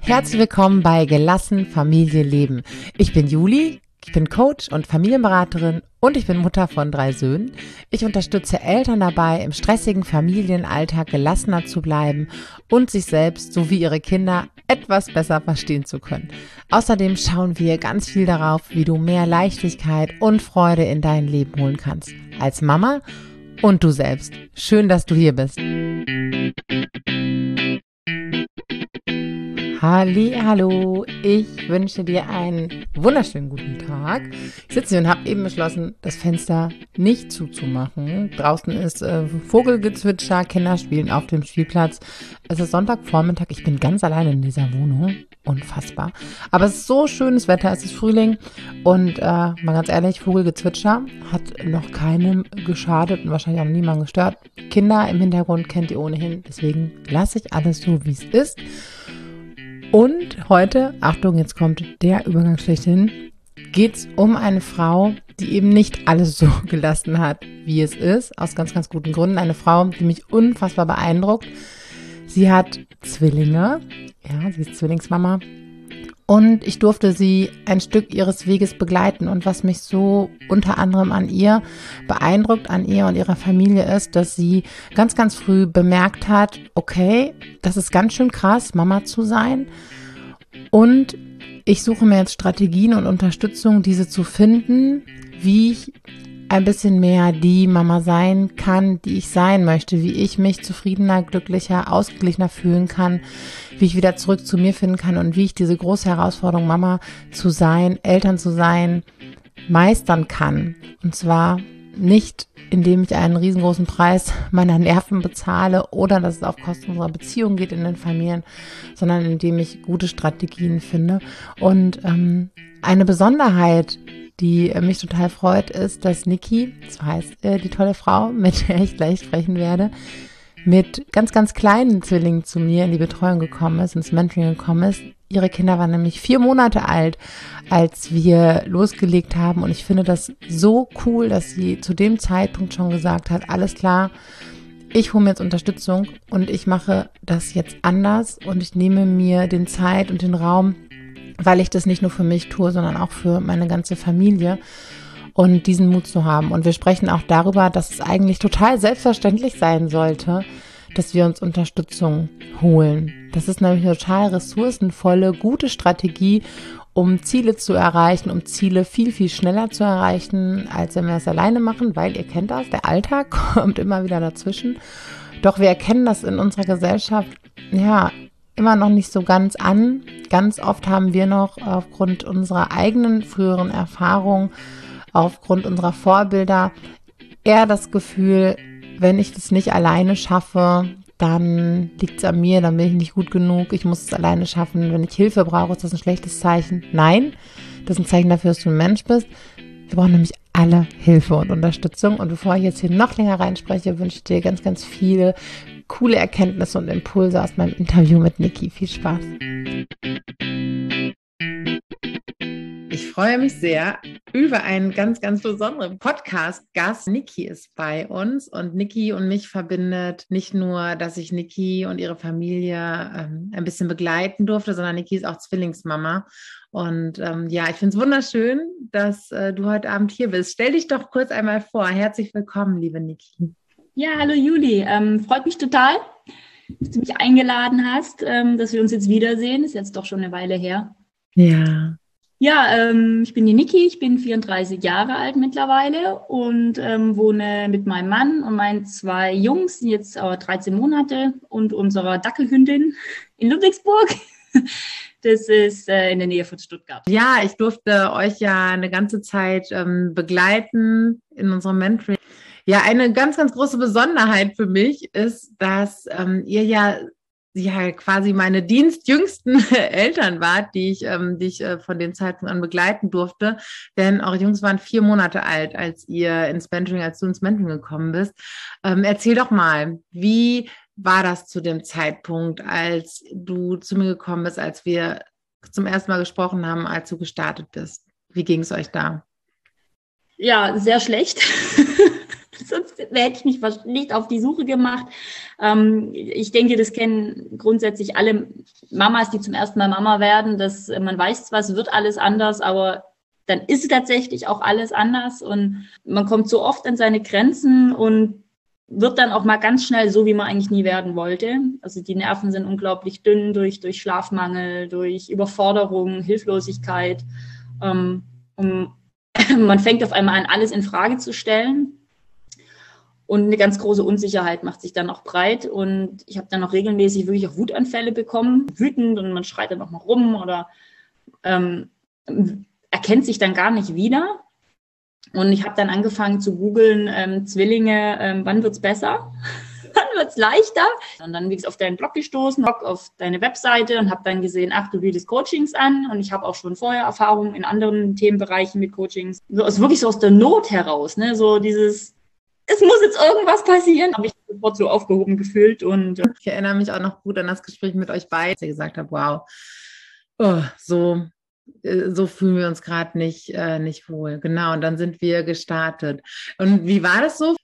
Herzlich willkommen bei Gelassen Familie Leben. Ich bin Juli, ich bin Coach und Familienberaterin und ich bin Mutter von drei Söhnen. Ich unterstütze Eltern dabei, im stressigen Familienalltag gelassener zu bleiben und sich selbst sowie ihre Kinder etwas besser verstehen zu können. Außerdem schauen wir ganz viel darauf, wie du mehr Leichtigkeit und Freude in dein Leben holen kannst. Als Mama und du selbst. Schön, dass du hier bist. Hallo, ich wünsche dir einen wunderschönen guten Tag. Ich sitze hier und habe eben beschlossen, das Fenster nicht zuzumachen. Draußen ist äh, Vogelgezwitscher, Kinder spielen auf dem Spielplatz. Es ist Sonntagvormittag, ich bin ganz allein in dieser Wohnung. Unfassbar. Aber es ist so schönes Wetter, es ist Frühling und äh, mal ganz ehrlich, Vogelgezwitscher hat noch keinem geschadet und wahrscheinlich auch niemandem gestört. Kinder im Hintergrund kennt ihr ohnehin, deswegen lasse ich alles so, wie es ist. Und heute, Achtung, jetzt kommt der Übergang schlechthin, geht es um eine Frau, die eben nicht alles so gelassen hat, wie es ist, aus ganz, ganz guten Gründen. Eine Frau, die mich unfassbar beeindruckt. Sie hat Zwillinge, ja, sie ist Zwillingsmama und ich durfte sie ein Stück ihres Weges begleiten. Und was mich so unter anderem an ihr beeindruckt, an ihr und ihrer Familie ist, dass sie ganz, ganz früh bemerkt hat, okay, das ist ganz schön krass, Mama zu sein. Und ich suche mir jetzt Strategien und Unterstützung, diese zu finden, wie ich ein bisschen mehr die Mama sein kann, die ich sein möchte, wie ich mich zufriedener, glücklicher, ausgeglichener fühlen kann, wie ich wieder zurück zu mir finden kann und wie ich diese große Herausforderung, Mama zu sein, Eltern zu sein, meistern kann. Und zwar nicht, indem ich einen riesengroßen Preis meiner Nerven bezahle oder dass es auf Kosten unserer Beziehung geht in den Familien, sondern indem ich gute Strategien finde. Und ähm, eine Besonderheit die äh, mich total freut, ist, dass Niki, so heißt äh, die tolle Frau, mit der ich gleich sprechen werde, mit ganz, ganz kleinen Zwillingen zu mir in die Betreuung gekommen ist, ins Mentoring gekommen ist. Ihre Kinder waren nämlich vier Monate alt, als wir losgelegt haben. Und ich finde das so cool, dass sie zu dem Zeitpunkt schon gesagt hat, alles klar, ich hole mir jetzt Unterstützung und ich mache das jetzt anders und ich nehme mir den Zeit und den Raum, weil ich das nicht nur für mich tue, sondern auch für meine ganze Familie und diesen Mut zu haben. Und wir sprechen auch darüber, dass es eigentlich total selbstverständlich sein sollte, dass wir uns Unterstützung holen. Das ist nämlich eine total ressourcenvolle, gute Strategie, um Ziele zu erreichen, um Ziele viel, viel schneller zu erreichen, als wenn wir es alleine machen, weil ihr kennt das, der Alltag kommt immer wieder dazwischen. Doch wir erkennen das in unserer Gesellschaft, ja, immer noch nicht so ganz an. Ganz oft haben wir noch aufgrund unserer eigenen früheren Erfahrungen, aufgrund unserer Vorbilder eher das Gefühl, wenn ich das nicht alleine schaffe, dann liegt es an mir, dann bin ich nicht gut genug, ich muss es alleine schaffen. Wenn ich Hilfe brauche, ist das ein schlechtes Zeichen. Nein, das ist ein Zeichen dafür, dass du ein Mensch bist. Wir brauchen nämlich alle Hilfe und Unterstützung. Und bevor ich jetzt hier noch länger reinspreche, wünsche ich dir ganz, ganz viele coole Erkenntnisse und Impulse aus meinem Interview mit Niki. Viel Spaß. Ich freue mich sehr über einen ganz, ganz besonderen Podcast-Gast. Niki ist bei uns und Niki und mich verbindet nicht nur, dass ich Niki und ihre Familie ähm, ein bisschen begleiten durfte, sondern Niki ist auch Zwillingsmama. Und ähm, ja, ich finde es wunderschön, dass äh, du heute Abend hier bist. Stell dich doch kurz einmal vor. Herzlich willkommen, liebe Niki. Ja, hallo Juli. Ähm, freut mich total, dass du mich eingeladen hast, ähm, dass wir uns jetzt wiedersehen. Ist jetzt doch schon eine Weile her. Ja. Ja, ähm, ich bin die Niki, ich bin 34 Jahre alt mittlerweile und ähm, wohne mit meinem Mann und meinen zwei Jungs, jetzt äh, 13 Monate und unserer Dackelhündin in Ludwigsburg. Das ist äh, in der Nähe von Stuttgart. Ja, ich durfte euch ja eine ganze Zeit ähm, begleiten in unserem Mentoring. Ja, eine ganz, ganz große Besonderheit für mich ist, dass ähm, ihr ja ja quasi meine dienstjüngsten Eltern wart, die ich, ähm, die ich äh, von dem Zeitpunkt an begleiten durfte. Denn eure Jungs waren vier Monate alt, als ihr ins Mentoring, als du ins Mentoring gekommen bist. Ähm, erzähl doch mal, wie war das zu dem Zeitpunkt, als du zu mir gekommen bist, als wir zum ersten Mal gesprochen haben, als du gestartet bist? Wie ging es euch da? Ja, sehr schlecht. Sonst hätte ich mich nicht auf die Suche gemacht. Ähm, ich denke, das kennen grundsätzlich alle Mamas, die zum ersten Mal Mama werden, dass man weiß zwar, es wird alles anders, aber dann ist tatsächlich auch alles anders und man kommt so oft an seine Grenzen und wird dann auch mal ganz schnell so, wie man eigentlich nie werden wollte. Also die Nerven sind unglaublich dünn durch, durch Schlafmangel, durch Überforderung, Hilflosigkeit. Ähm, und man fängt auf einmal an, alles in Frage zu stellen. Und eine ganz große Unsicherheit macht sich dann auch breit. Und ich habe dann auch regelmäßig wirklich auch Wutanfälle bekommen, wütend und man schreit dann auch mal rum oder ähm, erkennt sich dann gar nicht wieder. Und ich habe dann angefangen zu googeln, ähm, Zwillinge, ähm, wann wird's besser? wann wird's leichter? Und dann bin ich auf deinen Blog gestoßen, auf deine Webseite und habe dann gesehen, ach, du bietest Coachings an. Und ich habe auch schon vorher Erfahrungen in anderen Themenbereichen mit Coachings. So, also wirklich so aus der Not heraus, ne? So dieses, es muss jetzt irgendwas passieren. Habe ich sofort so aufgehoben gefühlt. Und äh ich erinnere mich auch noch gut an das Gespräch mit euch beiden, als ihr gesagt habt, wow, oh, so äh, so fühlen wir uns gerade nicht, äh, nicht wohl. Genau, und dann sind wir gestartet. Und wie war das so?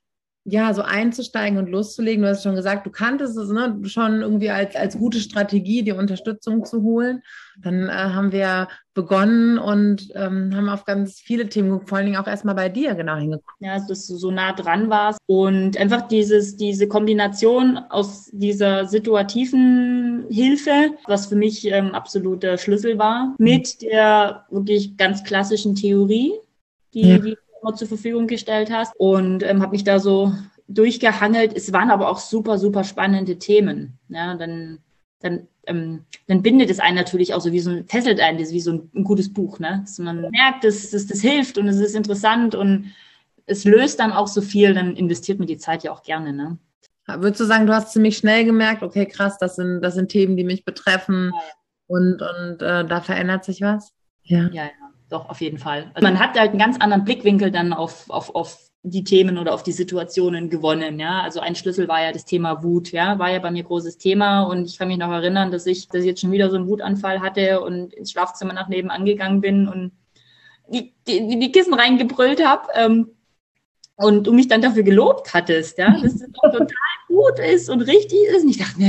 Ja, so einzusteigen und loszulegen. Du hast schon gesagt, du kanntest es ne? schon irgendwie als, als gute Strategie, die Unterstützung zu holen. Dann äh, haben wir begonnen und ähm, haben auf ganz viele Themen vor allen Dingen auch erstmal bei dir genau hingeguckt. Ja, dass du so nah dran warst und einfach dieses, diese Kombination aus dieser situativen Hilfe, was für mich ähm, absoluter Schlüssel war, mit der wirklich ganz klassischen Theorie, die, ja. die immer zur Verfügung gestellt hast und ähm, habe mich da so durchgehangelt. Es waren aber auch super, super spannende Themen. Ja, dann dann, ähm, dann bindet es einen natürlich auch so wie so ein, fesselt einen das wie so ein, ein gutes Buch, ne? Dass man merkt, dass, dass das hilft und es ist interessant und es löst dann auch so viel, dann investiert man die Zeit ja auch gerne, ne? Würdest du sagen, du hast ziemlich schnell gemerkt, okay, krass, das sind, das sind Themen, die mich betreffen ja, ja. und, und äh, da verändert sich was? Ja. ja, ja, doch, auf jeden Fall. Also man hat halt einen ganz anderen Blickwinkel dann auf, auf, auf die Themen oder auf die Situationen gewonnen. Ja, also ein Schlüssel war ja das Thema Wut. Ja, war ja bei mir großes Thema und ich kann mich noch erinnern, dass ich, dass ich jetzt schon wieder so einen Wutanfall hatte und ins Schlafzimmer nach nebenan gegangen bin und die, die, die Kissen reingebrüllt habe. Ähm, und du mich dann dafür gelobt hattest, ja, dass das total gut ist und richtig ist. Und ich dachte,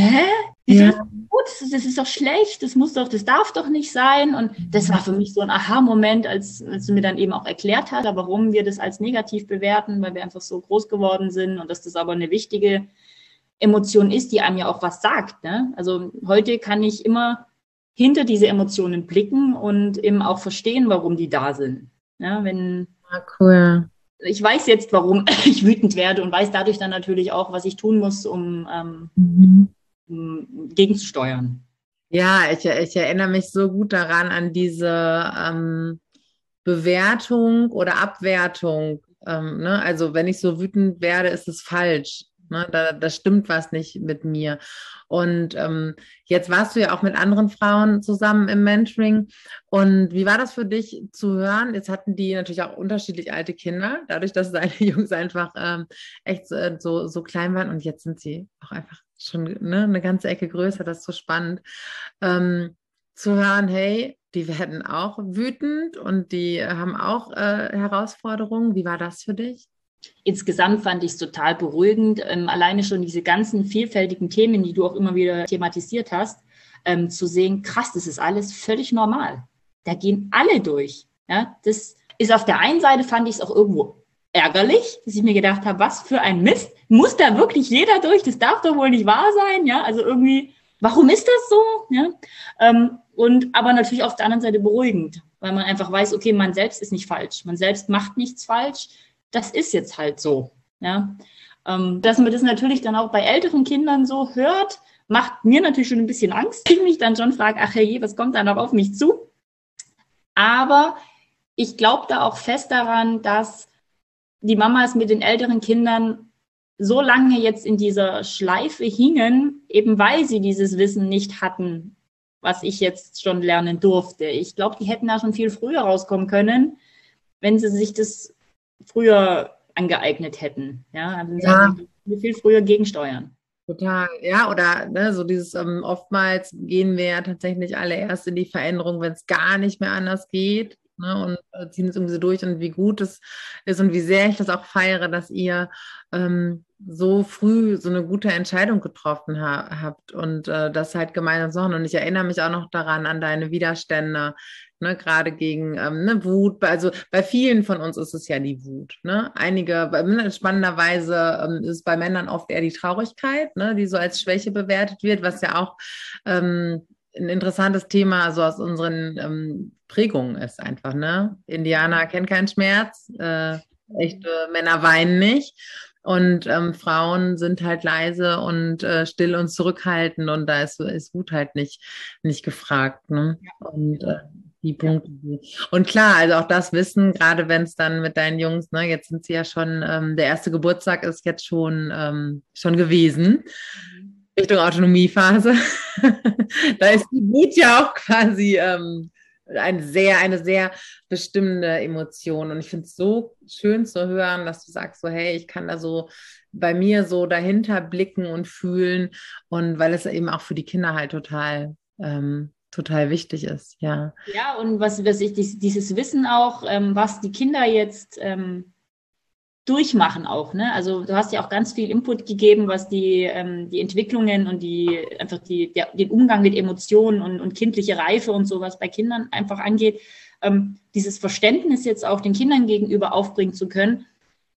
hä? Ja. Gut, das ist doch schlecht, das muss doch, das darf doch nicht sein. Und das war für mich so ein Aha-Moment, als, als du mir dann eben auch erklärt hast, warum wir das als negativ bewerten, weil wir einfach so groß geworden sind und dass das aber eine wichtige Emotion ist, die einem ja auch was sagt. Ne? Also heute kann ich immer hinter diese Emotionen blicken und eben auch verstehen, warum die da sind. Ja, wenn, ja, cool ich weiß jetzt, warum ich wütend werde und weiß dadurch dann natürlich auch, was ich tun muss, um, ähm, mhm. Gegenzusteuern. Ja, ich, ich, erinnere mich so gut daran an diese ähm, Bewertung oder Abwertung. Ähm, ne? Also wenn ich so wütend werde, ist es falsch. Ne? Da, da stimmt was nicht mit mir. Und ähm, jetzt warst du ja auch mit anderen Frauen zusammen im Mentoring. Und wie war das für dich zu hören? Jetzt hatten die natürlich auch unterschiedlich alte Kinder, dadurch, dass seine Jungs einfach ähm, echt so, so klein waren. Und jetzt sind sie auch einfach schon ne, eine ganze Ecke größer. Das ist so spannend. Ähm, zu hören, hey, die werden auch wütend und die haben auch äh, Herausforderungen. Wie war das für dich? Insgesamt fand ich es total beruhigend, ähm, alleine schon diese ganzen vielfältigen Themen, die du auch immer wieder thematisiert hast, ähm, zu sehen, krass, das ist alles völlig normal. Da gehen alle durch. Ja, das ist auf der einen Seite fand ich es auch irgendwo ärgerlich, dass ich mir gedacht habe, was für ein Mist, muss da wirklich jeder durch? Das darf doch wohl nicht wahr sein, ja? Also irgendwie, warum ist das so? Ja, ähm, und aber natürlich auf der anderen Seite beruhigend, weil man einfach weiß, okay, man selbst ist nicht falsch, man selbst macht nichts falsch das ist jetzt halt so. Ja? Ähm, dass man das natürlich dann auch bei älteren Kindern so hört, macht mir natürlich schon ein bisschen Angst. Ich mich dann schon frage, ach hey, was kommt da noch auf mich zu? Aber ich glaube da auch fest daran, dass die Mamas mit den älteren Kindern so lange jetzt in dieser Schleife hingen, eben weil sie dieses Wissen nicht hatten, was ich jetzt schon lernen durfte. Ich glaube, die hätten da schon viel früher rauskommen können, wenn sie sich das früher angeeignet hätten. Ja, also ja. viel früher gegensteuern. Total, ja, oder ne, so dieses ähm, oftmals gehen wir ja tatsächlich alle erst in die Veränderung, wenn es gar nicht mehr anders geht. Ne, und äh, ziehen es irgendwie so durch und wie gut es ist und wie sehr ich das auch feiere, dass ihr ähm, so früh so eine gute Entscheidung getroffen ha habt und äh, das halt gemeinsam so. Und ich erinnere mich auch noch daran an deine Widerstände, ne, gerade gegen ähm, ne, Wut. Also bei vielen von uns ist es ja die Wut. Ne? Einige, ne, spannenderweise ähm, ist bei Männern oft eher die Traurigkeit, ne, die so als Schwäche bewertet wird, was ja auch ähm, ein interessantes Thema so aus unseren ähm, Prägungen ist einfach. Ne? Indianer kennen keinen Schmerz, äh, echte Männer weinen nicht. Und ähm, Frauen sind halt leise und äh, still und zurückhaltend und da ist, ist Wut halt nicht, nicht gefragt. Ne? Und äh, die Punkte. Und klar, also auch das Wissen, gerade wenn es dann mit deinen Jungs, ne, jetzt sind sie ja schon, ähm, der erste Geburtstag ist jetzt schon, ähm, schon gewesen. Richtung Autonomiephase. da ist die Wut ja auch quasi ähm, eine sehr, eine sehr bestimmende Emotion. Und ich finde es so schön zu hören, dass du sagst, so, hey, ich kann da so bei mir so dahinter blicken und fühlen. Und weil es eben auch für die Kinder halt total ähm, total wichtig ist, ja. Ja, und was, was ich, dieses Wissen auch, ähm, was die Kinder jetzt ähm, durchmachen auch, ne? Also du hast ja auch ganz viel Input gegeben, was die, ähm, die Entwicklungen und die einfach die, der, den Umgang mit Emotionen und, und kindliche Reife und sowas bei Kindern einfach angeht. Ähm, dieses Verständnis jetzt auch den Kindern gegenüber aufbringen zu können.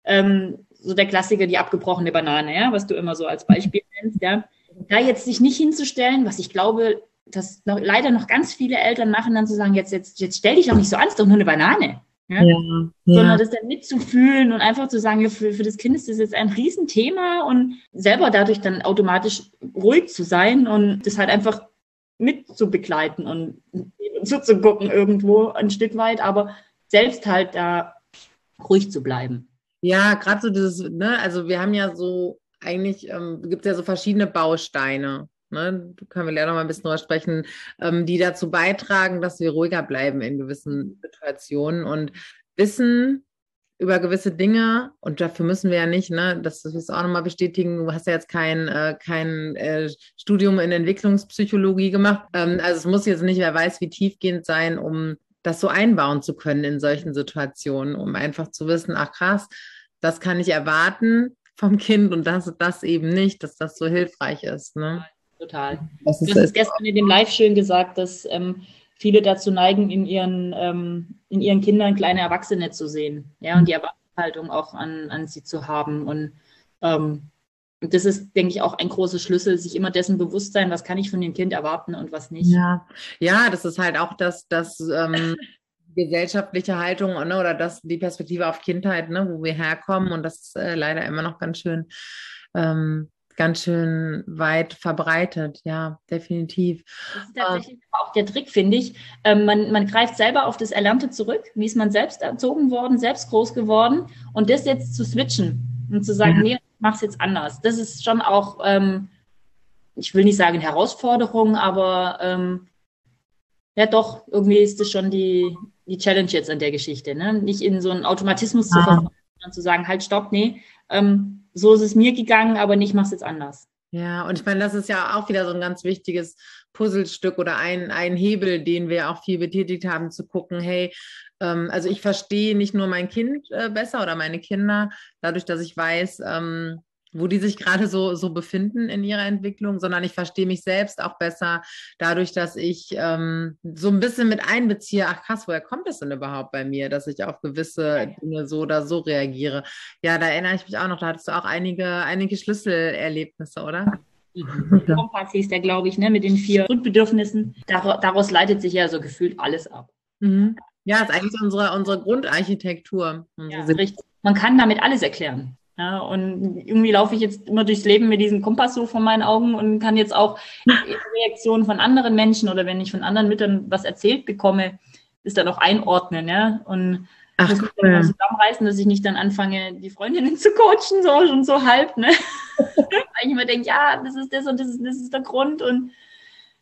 Ähm, so der Klassiker, die abgebrochene Banane, ja, was du immer so als Beispiel nennst, ja. Da jetzt sich nicht hinzustellen, was ich glaube, das noch, leider noch ganz viele Eltern machen, dann zu sagen, jetzt, jetzt, jetzt stell dich doch nicht so an, ist doch nur eine Banane. Ja? Ja, Sondern ja. das dann mitzufühlen und einfach zu sagen, für, für das Kind ist das jetzt ein Riesenthema und selber dadurch dann automatisch ruhig zu sein und das halt einfach mitzubegleiten und zuzugucken irgendwo ein Stück weit, aber selbst halt da ruhig zu bleiben. Ja, gerade so dieses, ne, also wir haben ja so, eigentlich ähm, gibt es ja so verschiedene Bausteine ne, können wir ja noch mal ein bisschen drüber sprechen, ähm, die dazu beitragen, dass wir ruhiger bleiben in gewissen Situationen und wissen über gewisse Dinge und dafür müssen wir ja nicht, ne, das ist auch nochmal bestätigen, du hast ja jetzt kein, äh, kein äh, Studium in Entwicklungspsychologie gemacht, ähm, also es muss jetzt nicht, wer weiß, wie tiefgehend sein, um das so einbauen zu können in solchen Situationen, um einfach zu wissen, ach krass, das kann ich erwarten vom Kind und das, das eben nicht, dass das so hilfreich ist. Ne? Total. Das ist, du hast gestern in dem Live schön gesagt, dass ähm, viele dazu neigen, in ihren, ähm, in ihren Kindern kleine Erwachsene zu sehen. Ja, und die Erwartungshaltung auch an, an sie zu haben. Und ähm, das ist, denke ich, auch ein großer Schlüssel, sich immer dessen bewusst sein, was kann ich von dem Kind erwarten und was nicht. Ja, ja das ist halt auch das, das ähm, gesellschaftliche Haltung ne, oder das, die Perspektive auf Kindheit, ne, wo wir herkommen. Und das ist äh, leider immer noch ganz schön ähm, ganz schön weit verbreitet, ja, definitiv. Das ist tatsächlich äh, auch der Trick, finde ich. Ähm, man, man greift selber auf das Erlernte zurück, wie ist man selbst erzogen worden, selbst groß geworden und das jetzt zu switchen und zu sagen, ja. nee, mach's jetzt anders. Das ist schon auch, ähm, ich will nicht sagen Herausforderung, aber ähm, ja doch, irgendwie ist das schon die, die Challenge jetzt an der Geschichte, ne? Nicht in so einen Automatismus ah. zu verfallen, sondern zu sagen, halt, stopp, nee, ähm, so ist es mir gegangen, aber nicht mach's jetzt anders. Ja, und ich meine, das ist ja auch wieder so ein ganz wichtiges Puzzlestück oder ein, ein Hebel, den wir auch viel betätigt haben, zu gucken, hey, ähm, also ich verstehe nicht nur mein Kind äh, besser oder meine Kinder, dadurch, dass ich weiß, ähm, wo die sich gerade so, so befinden in ihrer Entwicklung, sondern ich verstehe mich selbst auch besser dadurch, dass ich ähm, so ein bisschen mit einbeziehe, ach krass, woher kommt das denn überhaupt bei mir, dass ich auf gewisse Dinge so oder so reagiere. Ja, da erinnere ich mich auch noch, da hattest du auch einige, einige Schlüsselerlebnisse, oder? Kompass hieß der, glaube ich, ne, mit den vier Grundbedürfnissen. Daraus, daraus leitet sich ja so gefühlt alles ab. Mhm. Ja, ist eigentlich unsere, unsere Grundarchitektur. Ja, richtig. Man kann damit alles erklären. Ja, und irgendwie laufe ich jetzt immer durchs Leben mit diesem Kompass so vor meinen Augen und kann jetzt auch Reaktionen von anderen Menschen oder wenn ich von anderen Müttern was erzählt bekomme, ist dann auch einordnen, ja. Und Ach, muss mich cool. dann zusammenreißen, dass ich nicht dann anfange, die Freundinnen zu coachen, so schon so halb, ne? Weil ich immer denke, ja, das ist das und das ist, das ist der Grund und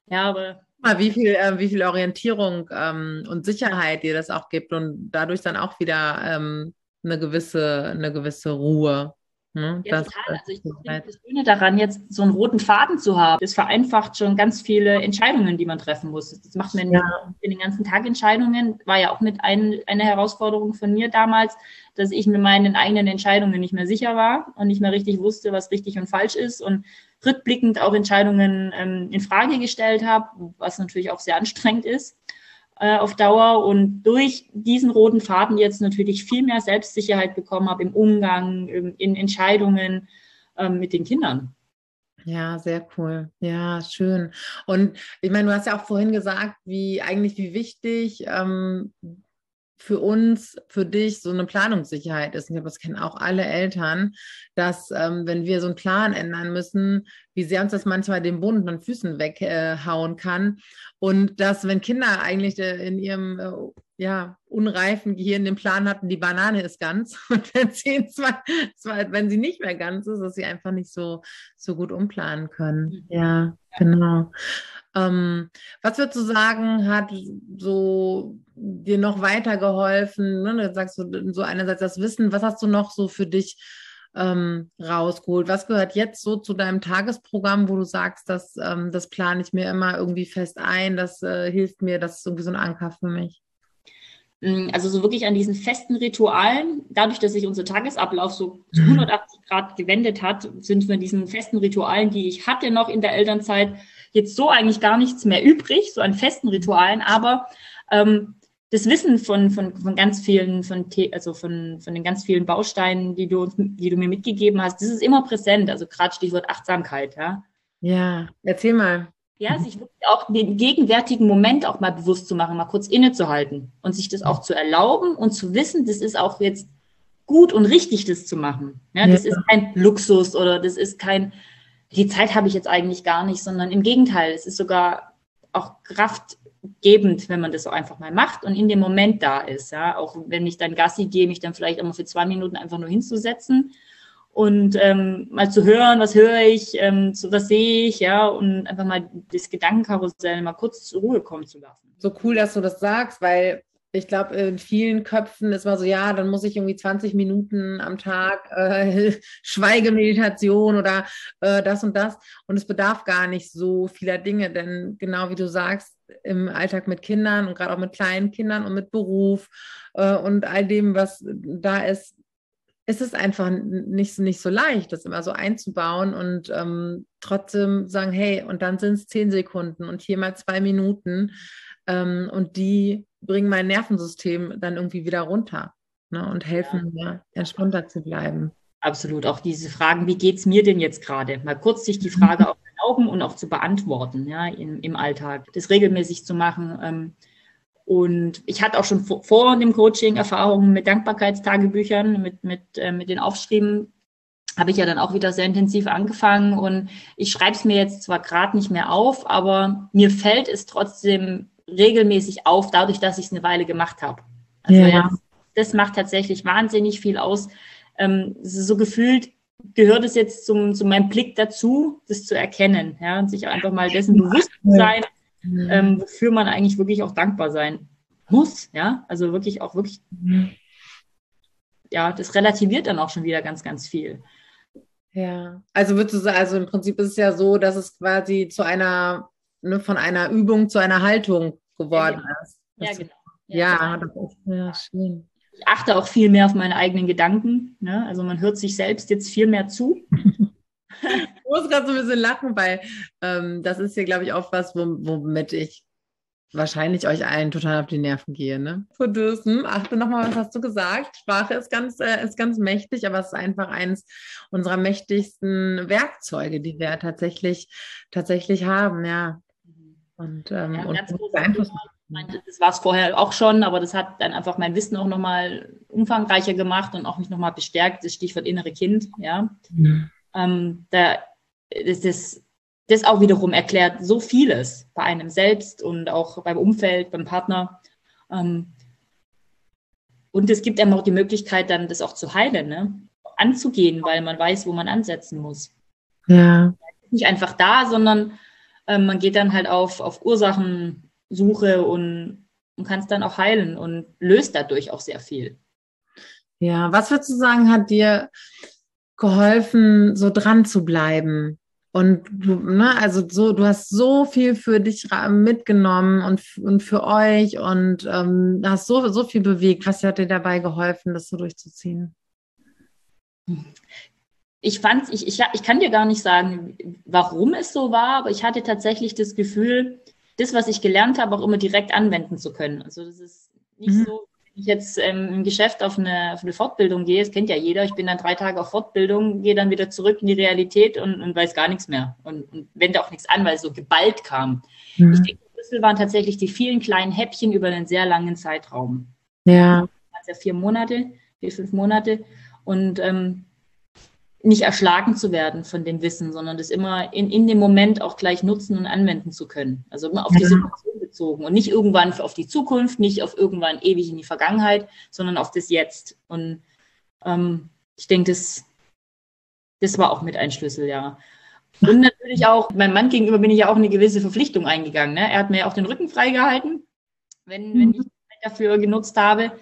ja, aber wie viel, äh, wie viel Orientierung ähm, und Sicherheit dir das auch gibt und dadurch dann auch wieder ähm, eine gewisse, eine gewisse Ruhe. Ne? Ja, das, total. Also ich finde das Schöne daran, jetzt so einen roten Faden zu haben, das vereinfacht schon ganz viele Entscheidungen, die man treffen muss. Das macht man ja. in den ganzen Tag Entscheidungen, war ja auch mit ein, einer Herausforderung von mir damals, dass ich mir meinen eigenen Entscheidungen nicht mehr sicher war und nicht mehr richtig wusste, was richtig und falsch ist und rückblickend auch Entscheidungen ähm, in Frage gestellt habe, was natürlich auch sehr anstrengend ist äh, auf Dauer und durch diesen roten Faden jetzt natürlich viel mehr Selbstsicherheit bekommen habe im Umgang, in, in Entscheidungen ähm, mit den Kindern. Ja, sehr cool. Ja, schön. Und ich meine, du hast ja auch vorhin gesagt, wie eigentlich wie wichtig ähm, für uns, für dich so eine Planungssicherheit ist. Und ich glaube, das kennen auch alle Eltern, dass ähm, wenn wir so einen Plan ändern müssen, wie sehr uns das manchmal den Boden von Füßen weghauen äh, kann. Und dass, wenn Kinder eigentlich äh, in ihrem äh, ja, unreifen Gehirn den Plan hatten, die Banane ist ganz und wenn sie, zwar, zwar, wenn sie nicht mehr ganz ist, dass sie einfach nicht so, so gut umplanen können. Mhm. Ja, genau. Ähm, was würdest du sagen, hat so dir noch weitergeholfen? Ne? Du sagst du so einerseits das Wissen, was hast du noch so für dich ähm, rausgeholt? Was gehört jetzt so zu deinem Tagesprogramm, wo du sagst, dass, ähm, das plane ich mir immer irgendwie fest ein, das äh, hilft mir, das ist irgendwie so ein Anker für mich? Mm, also so wirklich an diesen festen Ritualen, dadurch, dass sich unser Tagesablauf so zu 180 mhm. Grad gewendet hat, sind wir diesen festen Ritualen, die ich hatte noch in der Elternzeit, jetzt so eigentlich gar nichts mehr übrig, so an festen Ritualen, aber ähm, das Wissen von, von, von ganz vielen, von, also von, von den ganz vielen Bausteinen, die du, die du mir mitgegeben hast, das ist immer präsent. Also gerade Stichwort Achtsamkeit, ja. Ja, erzähl mal. Ja, sich wirklich auch den gegenwärtigen Moment auch mal bewusst zu machen, mal kurz innezuhalten und sich das auch zu erlauben und zu wissen, das ist auch jetzt gut und richtig, das zu machen. Ja, das ja. ist kein Luxus oder das ist kein, die Zeit habe ich jetzt eigentlich gar nicht, sondern im Gegenteil, es ist sogar auch kraftgebend, wenn man das so einfach mal macht und in dem Moment da ist. Ja, auch wenn ich dann Gassi gehe, mich dann vielleicht immer für zwei Minuten einfach nur hinzusetzen und ähm, mal zu hören, was höre ich, ähm, so was sehe ich, ja, und einfach mal das Gedankenkarussell mal kurz zur Ruhe kommen zu lassen. So cool, dass du das sagst, weil ich glaube, in vielen Köpfen ist mal so, ja, dann muss ich irgendwie 20 Minuten am Tag äh, Schweigemeditation oder äh, das und das. Und es bedarf gar nicht so vieler Dinge, denn genau wie du sagst, im Alltag mit Kindern und gerade auch mit kleinen Kindern und mit Beruf äh, und all dem, was da ist, ist es einfach nicht, nicht so leicht, das immer so einzubauen und ähm, trotzdem sagen, hey, und dann sind es zehn Sekunden und hier mal zwei Minuten ähm, und die bringen mein Nervensystem dann irgendwie wieder runter ne, und helfen ja. mir, entspannter zu bleiben. Absolut. Auch diese Fragen, wie geht es mir denn jetzt gerade? Mal kurz sich die Frage auch erlauben und auch zu beantworten, ja, im, im Alltag. Das regelmäßig zu machen. Ähm, und ich hatte auch schon vor, vor dem Coaching Erfahrungen mit Dankbarkeitstagebüchern, mit, mit, äh, mit den Aufschrieben. Habe ich ja dann auch wieder sehr intensiv angefangen und ich schreibe es mir jetzt zwar gerade nicht mehr auf, aber mir fällt es trotzdem regelmäßig auf, dadurch, dass ich es eine Weile gemacht habe. Also ja. das, macht tatsächlich wahnsinnig viel aus. Ähm, so gefühlt gehört es jetzt zum, zu meinem Blick dazu, das zu erkennen, ja, und sich einfach mal dessen bewusst zu sein, ähm, wofür man eigentlich wirklich auch dankbar sein muss, ja, also wirklich auch wirklich, ja, das relativiert dann auch schon wieder ganz, ganz viel. Ja, also würdest du sagen, also im Prinzip ist es ja so, dass es quasi zu einer, ne, von einer Übung zu einer Haltung geworden ja, genau. ist. Das ja, genau. Ja, ja, das ist ja schön. Ich achte auch viel mehr auf meine eigenen Gedanken. Ne? Also man hört sich selbst jetzt viel mehr zu. ich muss gerade so ein bisschen lachen, weil ähm, das ist ja, glaube ich, auch was, womit ich wahrscheinlich euch allen total auf die Nerven gehe. Ne? Verdürsten, achte nochmal, was hast du gesagt? Sprache ist ganz, äh, ist ganz mächtig, aber es ist einfach eines unserer mächtigsten Werkzeuge, die wir tatsächlich, tatsächlich haben, ja. Und, ähm, ja, und beeinflussen. Das war es vorher auch schon, aber das hat dann einfach mein Wissen auch nochmal umfangreicher gemacht und auch mich nochmal bestärkt, das Stichwort innere Kind, ja. Mhm. Ähm, da, das, das, das auch wiederum erklärt so vieles bei einem selbst und auch beim Umfeld, beim Partner. Ähm, und es gibt einem auch die Möglichkeit, dann das auch zu heilen, ne? anzugehen, weil man weiß, wo man ansetzen muss. Ja. Nicht einfach da, sondern ähm, man geht dann halt auf, auf Ursachensuche und, und kann es dann auch heilen und löst dadurch auch sehr viel. Ja, was würdest du sagen, hat dir geholfen, so dran zu bleiben. Und du, ne, also so, du hast so viel für dich mitgenommen und, und für euch und ähm, hast so, so viel bewegt. Was hat dir dabei geholfen, das so durchzuziehen? Ich fand, ich, ich, ich kann dir gar nicht sagen, warum es so war, aber ich hatte tatsächlich das Gefühl, das, was ich gelernt habe, auch immer direkt anwenden zu können. Also das ist nicht mhm. so, ich jetzt ähm, im Geschäft auf eine, auf eine Fortbildung gehe, das kennt ja jeder, ich bin dann drei Tage auf Fortbildung, gehe dann wieder zurück in die Realität und, und weiß gar nichts mehr und, und wende auch nichts an, weil es so geballt kam. Mhm. Ich denke, Schlüssel waren tatsächlich die vielen kleinen Häppchen über einen sehr langen Zeitraum. Ja. Also vier Monate, vier, fünf Monate und ähm, nicht erschlagen zu werden von dem Wissen, sondern das immer in, in dem Moment auch gleich nutzen und anwenden zu können. Also immer auf die Situation bezogen und nicht irgendwann auf die Zukunft, nicht auf irgendwann ewig in die Vergangenheit, sondern auf das Jetzt. Und ähm, ich denke, das, das war auch mit ein Schlüssel, ja. Und natürlich auch, meinem Mann gegenüber bin ich ja auch eine gewisse Verpflichtung eingegangen. Ne? Er hat mir ja auch den Rücken freigehalten, wenn, wenn mhm. ich dafür genutzt habe.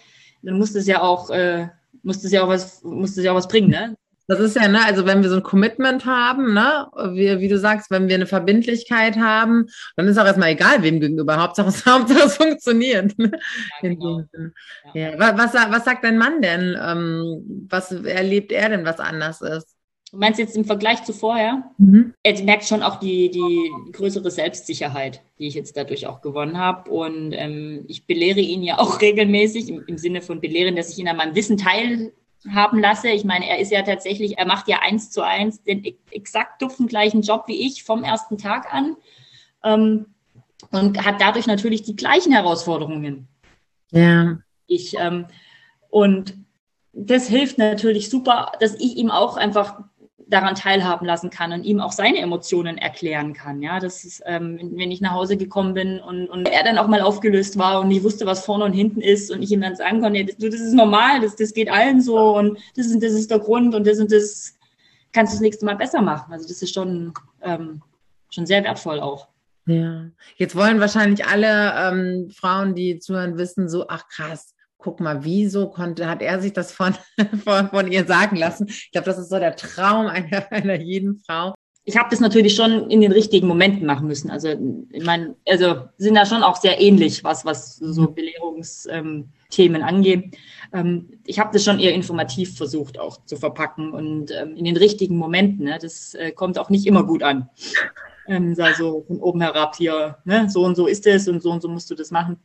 Dann musste es ja auch, äh, musste es ja auch was, musste es ja auch was bringen, ne? Das ist ja, ne, also wenn wir so ein Commitment haben, ne, wie, wie du sagst, wenn wir eine Verbindlichkeit haben, dann ist auch erstmal egal, wem gegenüber. Hauptsache, Hauptsache es funktioniert. Ja, genau. ja. ja. Was, was sagt dein Mann denn? Ähm, was erlebt er denn, was anders ist? Du meinst jetzt im Vergleich zu vorher? Mhm. Er merkt schon auch die, die größere Selbstsicherheit, die ich jetzt dadurch auch gewonnen habe. Und ähm, ich belehre ihn ja auch regelmäßig, im, im Sinne von belehren, dass ich ihn an meinem Wissen teil haben lasse. Ich meine, er ist ja tatsächlich, er macht ja eins zu eins den exakt duften gleichen Job wie ich vom ersten Tag an ähm, und hat dadurch natürlich die gleichen Herausforderungen. Ja. Ich ähm, und das hilft natürlich super, dass ich ihm auch einfach daran teilhaben lassen kann und ihm auch seine Emotionen erklären kann. Ja, das ist, ähm, wenn ich nach Hause gekommen bin und, und er dann auch mal aufgelöst war und ich wusste, was vorne und hinten ist und ich ihm dann sagen konnte, das, das ist normal, das, das geht allen so und das ist, das ist der Grund und das und das kannst du das nächste Mal besser machen. Also das ist schon, ähm, schon sehr wertvoll auch. Ja, jetzt wollen wahrscheinlich alle ähm, Frauen, die zuhören, wissen so, ach krass, guck mal, wieso konnte, hat er sich das von, von, von ihr sagen lassen? Ich glaube, das ist so der Traum einer, einer jeden Frau. Ich habe das natürlich schon in den richtigen Momenten machen müssen. Also, ich meine, also sind da schon auch sehr ähnlich, was, was so mhm. Belehrungsthemen angeht. Ähm, ich habe das schon eher informativ versucht auch zu verpacken und ähm, in den richtigen Momenten. Ne? Das äh, kommt auch nicht immer gut an. Ähm, also von oben herab hier, ne? so und so ist es und so und so musst du das machen.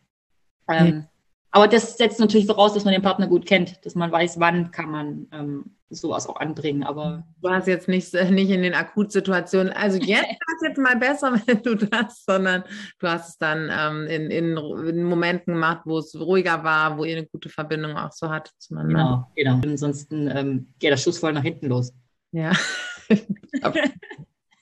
Ähm, aber das setzt natürlich voraus, dass man den Partner gut kennt, dass man weiß, wann kann man ähm, sowas auch anbringen. Aber du hast jetzt nicht, äh, nicht in den Akutsituationen, also jetzt ist jetzt mal besser, wenn du das, sondern du hast es dann ähm, in, in, in, Momenten gemacht, wo es ruhiger war, wo ihr eine gute Verbindung auch so hattet zueinander. Genau, genau. Ansonsten ähm, geht der Schuss voll nach hinten los. Ja.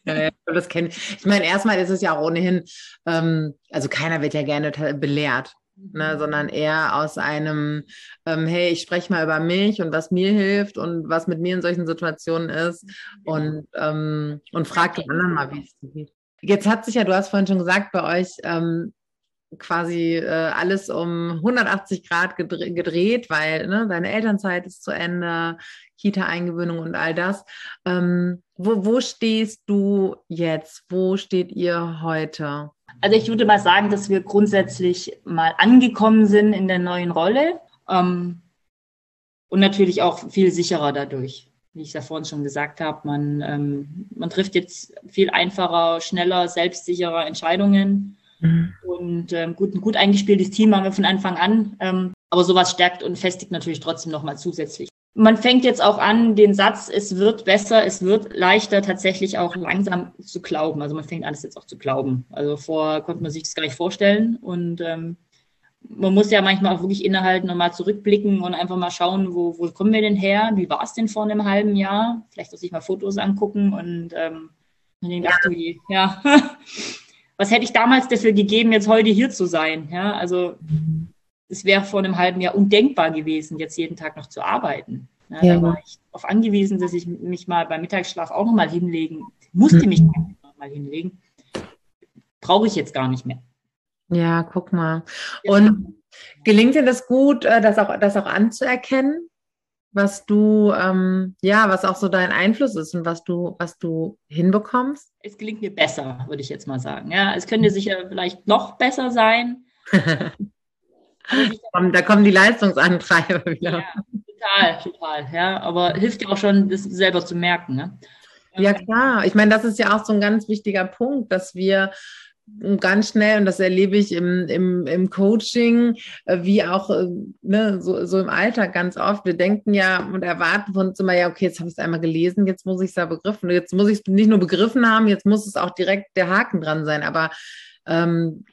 Ja, das kenne ich. Ich meine, erstmal ist es ja auch ohnehin, ähm, also keiner wird ja gerne belehrt ne, sondern eher aus einem, ähm, hey, ich spreche mal über mich und was mir hilft und was mit mir in solchen Situationen ist und, ähm, und frag die anderen mal, wie es dir geht. Jetzt hat sich ja, du hast vorhin schon gesagt, bei euch ähm, quasi äh, alles um 180 Grad gedre gedreht, weil ne, deine Elternzeit ist zu Ende, Kita-Eingewöhnung und all das. Ähm, wo, wo stehst du jetzt? Wo steht ihr heute? Also ich würde mal sagen, dass wir grundsätzlich mal angekommen sind in der neuen Rolle ähm, und natürlich auch viel sicherer dadurch. Wie ich da vorhin schon gesagt habe, man, ähm, man trifft jetzt viel einfacher, schneller, selbstsicherer Entscheidungen. Mhm. Und ähm, gut, ein gut eingespieltes Team haben wir von Anfang an. Ähm, aber sowas stärkt und festigt natürlich trotzdem nochmal zusätzlich man fängt jetzt auch an, den Satz, es wird besser, es wird leichter, tatsächlich auch langsam zu glauben. Also man fängt an, es jetzt auch zu glauben. Also vorher konnte man sich das gar nicht vorstellen. Und ähm, man muss ja manchmal auch wirklich innehalten und mal zurückblicken und einfach mal schauen, wo, wo kommen wir denn her? Wie war es denn vor einem halben Jahr? Vielleicht auch sich mal Fotos angucken und ähm, und denkt, ach du je, ja. Was hätte ich damals dafür gegeben, jetzt heute hier zu sein? Ja, also es wäre vor einem halben Jahr undenkbar gewesen, jetzt jeden Tag noch zu arbeiten. Ja, ja. Da war ich darauf angewiesen, dass ich mich mal beim Mittagsschlaf auch nochmal hinlegen, musste mhm. mich nochmal hinlegen. Brauche ich jetzt gar nicht mehr. Ja, guck mal. Und gelingt dir das gut, äh, das auch, das auch anzuerkennen? was du, ähm, ja, was auch so dein Einfluss ist und was du, was du hinbekommst? Es gelingt mir besser, würde ich jetzt mal sagen. Ja, es könnte sicher vielleicht noch besser sein. da kommen die Leistungsantreiber wieder. Ja, total, total. Ja, aber hilft dir auch schon, das selber zu merken. Ne? Ja, klar. Ich meine, das ist ja auch so ein ganz wichtiger Punkt, dass wir ganz schnell, und das erlebe ich im, im, im Coaching, äh, wie auch äh, ne, so, so im Alltag ganz oft. Wir denken ja und erwarten von uns immer, ja, okay, jetzt habe ich es einmal gelesen, jetzt muss ich es ja begriffen. Jetzt muss ich es nicht nur begriffen haben, jetzt muss es auch direkt der Haken dran sein. Aber ähm,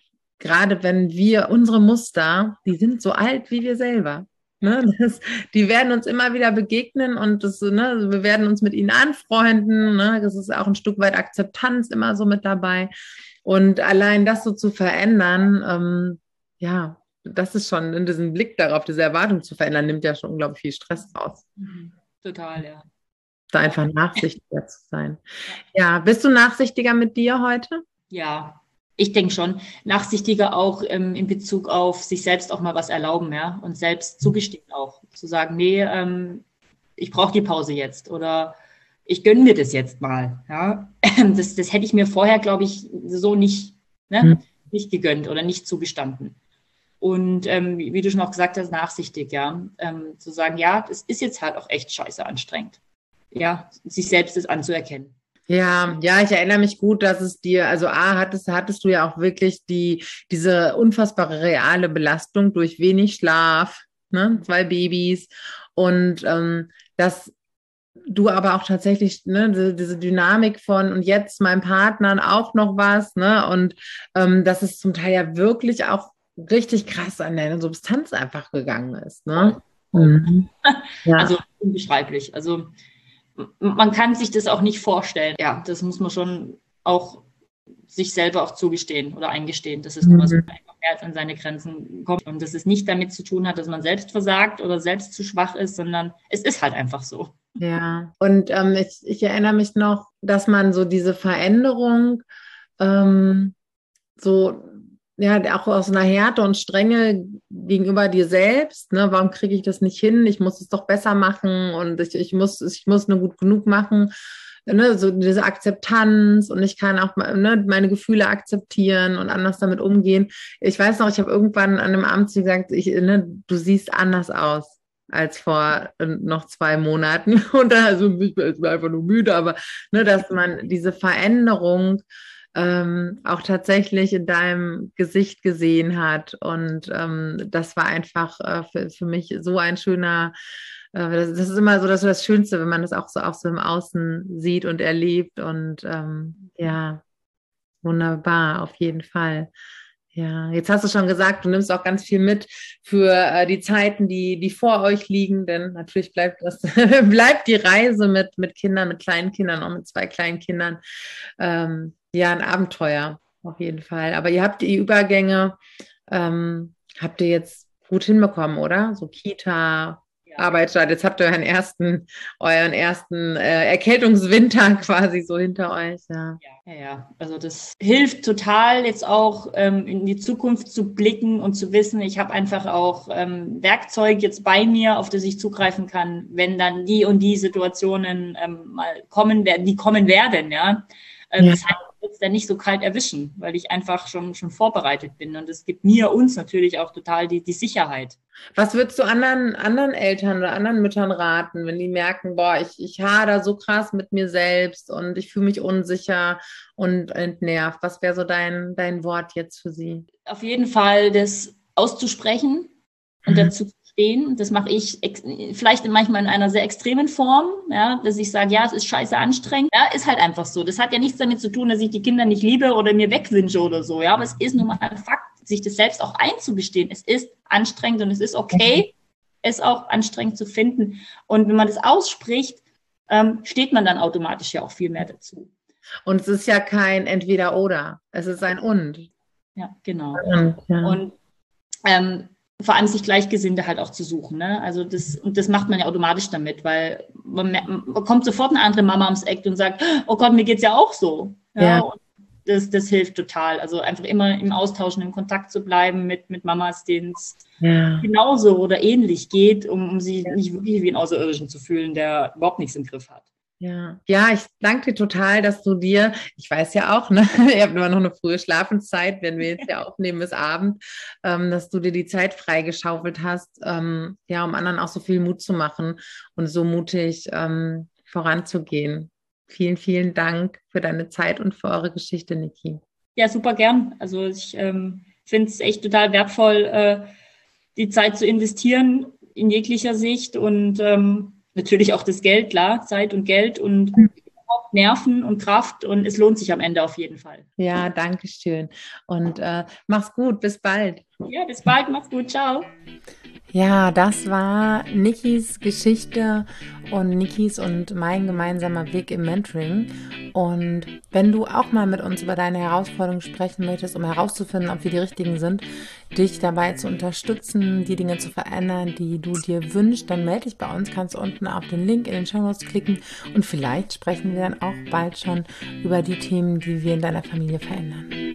gerade wenn wir unsere Muster, die sind so alt wie wir selber. Ne, das, die werden uns immer wieder begegnen und das, ne, wir werden uns mit ihnen anfreunden. Ne, das ist auch ein Stück weit Akzeptanz immer so mit dabei. Und allein das so zu verändern, ähm, ja, das ist schon in diesem Blick darauf, diese Erwartung zu verändern, nimmt ja schon unglaublich viel Stress raus. Mhm. Total, ja. Da einfach nachsichtiger zu sein. Ja, bist du nachsichtiger mit dir heute? Ja, ich denke schon. Nachsichtiger auch ähm, in Bezug auf sich selbst auch mal was erlauben, ja, und selbst zugestehen auch. Zu sagen, nee, ähm, ich brauche die Pause jetzt oder ich gönne mir das jetzt mal. Ja? Das, das hätte ich mir vorher, glaube ich, so nicht, ne? Mhm. nicht gegönnt oder nicht zugestanden. Und ähm, wie, du schon auch gesagt hast, nachsichtig, ja, ähm, zu sagen, ja, das ist jetzt halt auch echt scheiße anstrengend. Ja, sich selbst das anzuerkennen. Ja, ja, ich erinnere mich gut, dass es dir, also A, hattest, hattest du ja auch wirklich die, diese unfassbare reale Belastung durch wenig Schlaf, ne, zwei Babys und ähm, das du aber auch tatsächlich ne, diese Dynamik von und jetzt meinem Partner auch noch was, ne? Und ähm, dass es zum Teil ja wirklich auch richtig krass an der Substanz einfach gegangen ist. Ne? Mhm. Ja. Also unbeschreiblich. Also man kann sich das auch nicht vorstellen. Ja, das muss man schon auch sich selber auch zugestehen oder eingestehen, dass es mhm. nur so einfach mehr als an seine Grenzen kommt und dass es nicht damit zu tun hat, dass man selbst versagt oder selbst zu schwach ist, sondern es ist halt einfach so. Ja, und ähm, ich, ich, erinnere mich noch, dass man so diese Veränderung ähm, so ja, auch aus einer Härte und Strenge gegenüber dir selbst. Ne? Warum kriege ich das nicht hin? Ich muss es doch besser machen und ich, ich, muss, ich muss nur gut genug machen. Ne? So diese Akzeptanz und ich kann auch ne, meine Gefühle akzeptieren und anders damit umgehen. Ich weiß noch, ich habe irgendwann an einem Abend gesagt, ich, ne, du siehst anders aus als vor äh, noch zwei Monaten. Und dann, also ich bin einfach nur müde, aber ne, dass man diese Veränderung ähm, auch tatsächlich in deinem Gesicht gesehen hat. Und ähm, das war einfach äh, für, für mich so ein schöner, äh, das, das, ist immer so das, das Schönste, wenn man das auch so, auch so im Außen sieht und erlebt. Und ähm, ja, wunderbar, auf jeden Fall. Ja, jetzt hast du schon gesagt, du nimmst auch ganz viel mit für äh, die Zeiten, die, die vor euch liegen, denn natürlich bleibt das, bleibt die Reise mit, mit Kindern, mit kleinen Kindern, auch mit zwei kleinen Kindern, ähm, ja, ein Abenteuer, auf jeden Fall. Aber ihr habt die Übergänge, ähm, habt ihr jetzt gut hinbekommen, oder? So Kita, Arbeitsstadt. Jetzt habt ihr euren ersten, euren ersten äh, Erkältungswinter quasi so hinter euch. Ja. ja. ja, Also das hilft total, jetzt auch ähm, in die Zukunft zu blicken und zu wissen, ich habe einfach auch ähm, Werkzeug jetzt bei mir, auf das ich zugreifen kann, wenn dann die und die Situationen ähm, mal kommen werden, die kommen werden, ja. Ähm, ja. Das heißt, dann nicht so kalt erwischen, weil ich einfach schon, schon vorbereitet bin. Und es gibt mir, uns natürlich auch total die, die Sicherheit. Was würdest du anderen, anderen Eltern oder anderen Müttern raten, wenn die merken, boah, ich, ich hader so krass mit mir selbst und ich fühle mich unsicher und entnervt? Was wäre so dein, dein Wort jetzt für sie? Auf jeden Fall das auszusprechen und mhm. dazu stehen. Das mache ich vielleicht manchmal in einer sehr extremen Form, ja, dass ich sage, ja, es ist scheiße anstrengend. Ja, ist halt einfach so. Das hat ja nichts damit zu tun, dass ich die Kinder nicht liebe oder mir wegwünsche oder so. Ja, aber es ist nun mal ein Fakt, sich das selbst auch einzugestehen. Es ist anstrengend und es ist okay, es auch anstrengend zu finden. Und wenn man das ausspricht, ähm, steht man dann automatisch ja auch viel mehr dazu. Und es ist ja kein Entweder-Oder, es ist ein Und. Ja, genau. Und, ja. und ähm, vor allem sich Gleichgesinnte halt auch zu suchen. Ne? Also das, und das macht man ja automatisch damit, weil man, man kommt sofort eine andere Mama ums Eck und sagt, oh Gott, mir geht's ja auch so. Ja, ja. Und das, das hilft total. Also einfach immer im Austausch und im Kontakt zu bleiben mit, mit Mamas, denen es ja. genauso oder ähnlich geht, um, um sie ja. nicht wirklich wie einen Außerirdischen zu fühlen, der überhaupt nichts im Griff hat. Ja, ja, ich danke dir total, dass du dir, ich weiß ja auch, ne, ihr habt immer noch eine frühe Schlafenszeit, wenn wir jetzt ja aufnehmen bis Abend, ähm, dass du dir die Zeit freigeschaufelt hast, ähm, ja, um anderen auch so viel Mut zu machen und so mutig ähm, voranzugehen. Vielen, vielen Dank für deine Zeit und für eure Geschichte, Niki. Ja, super gern. Also ich ähm, finde es echt total wertvoll, äh, die Zeit zu investieren in jeglicher Sicht und ähm, natürlich auch das Geld, klar, Zeit und Geld und Nerven und Kraft und es lohnt sich am Ende auf jeden Fall. Ja, danke schön. Und äh, mach's gut, bis bald. Ja, bis bald, mach's gut, ciao. Ja, das war Nikis Geschichte und Nikis und mein gemeinsamer Weg im Mentoring. Und wenn du auch mal mit uns über deine Herausforderungen sprechen möchtest, um herauszufinden, ob wir die richtigen sind, dich dabei zu unterstützen, die Dinge zu verändern, die du dir wünschst, dann melde dich bei uns. Kannst unten auf den Link in den Show Notes klicken und vielleicht sprechen wir dann auch bald schon über die Themen, die wir in deiner Familie verändern.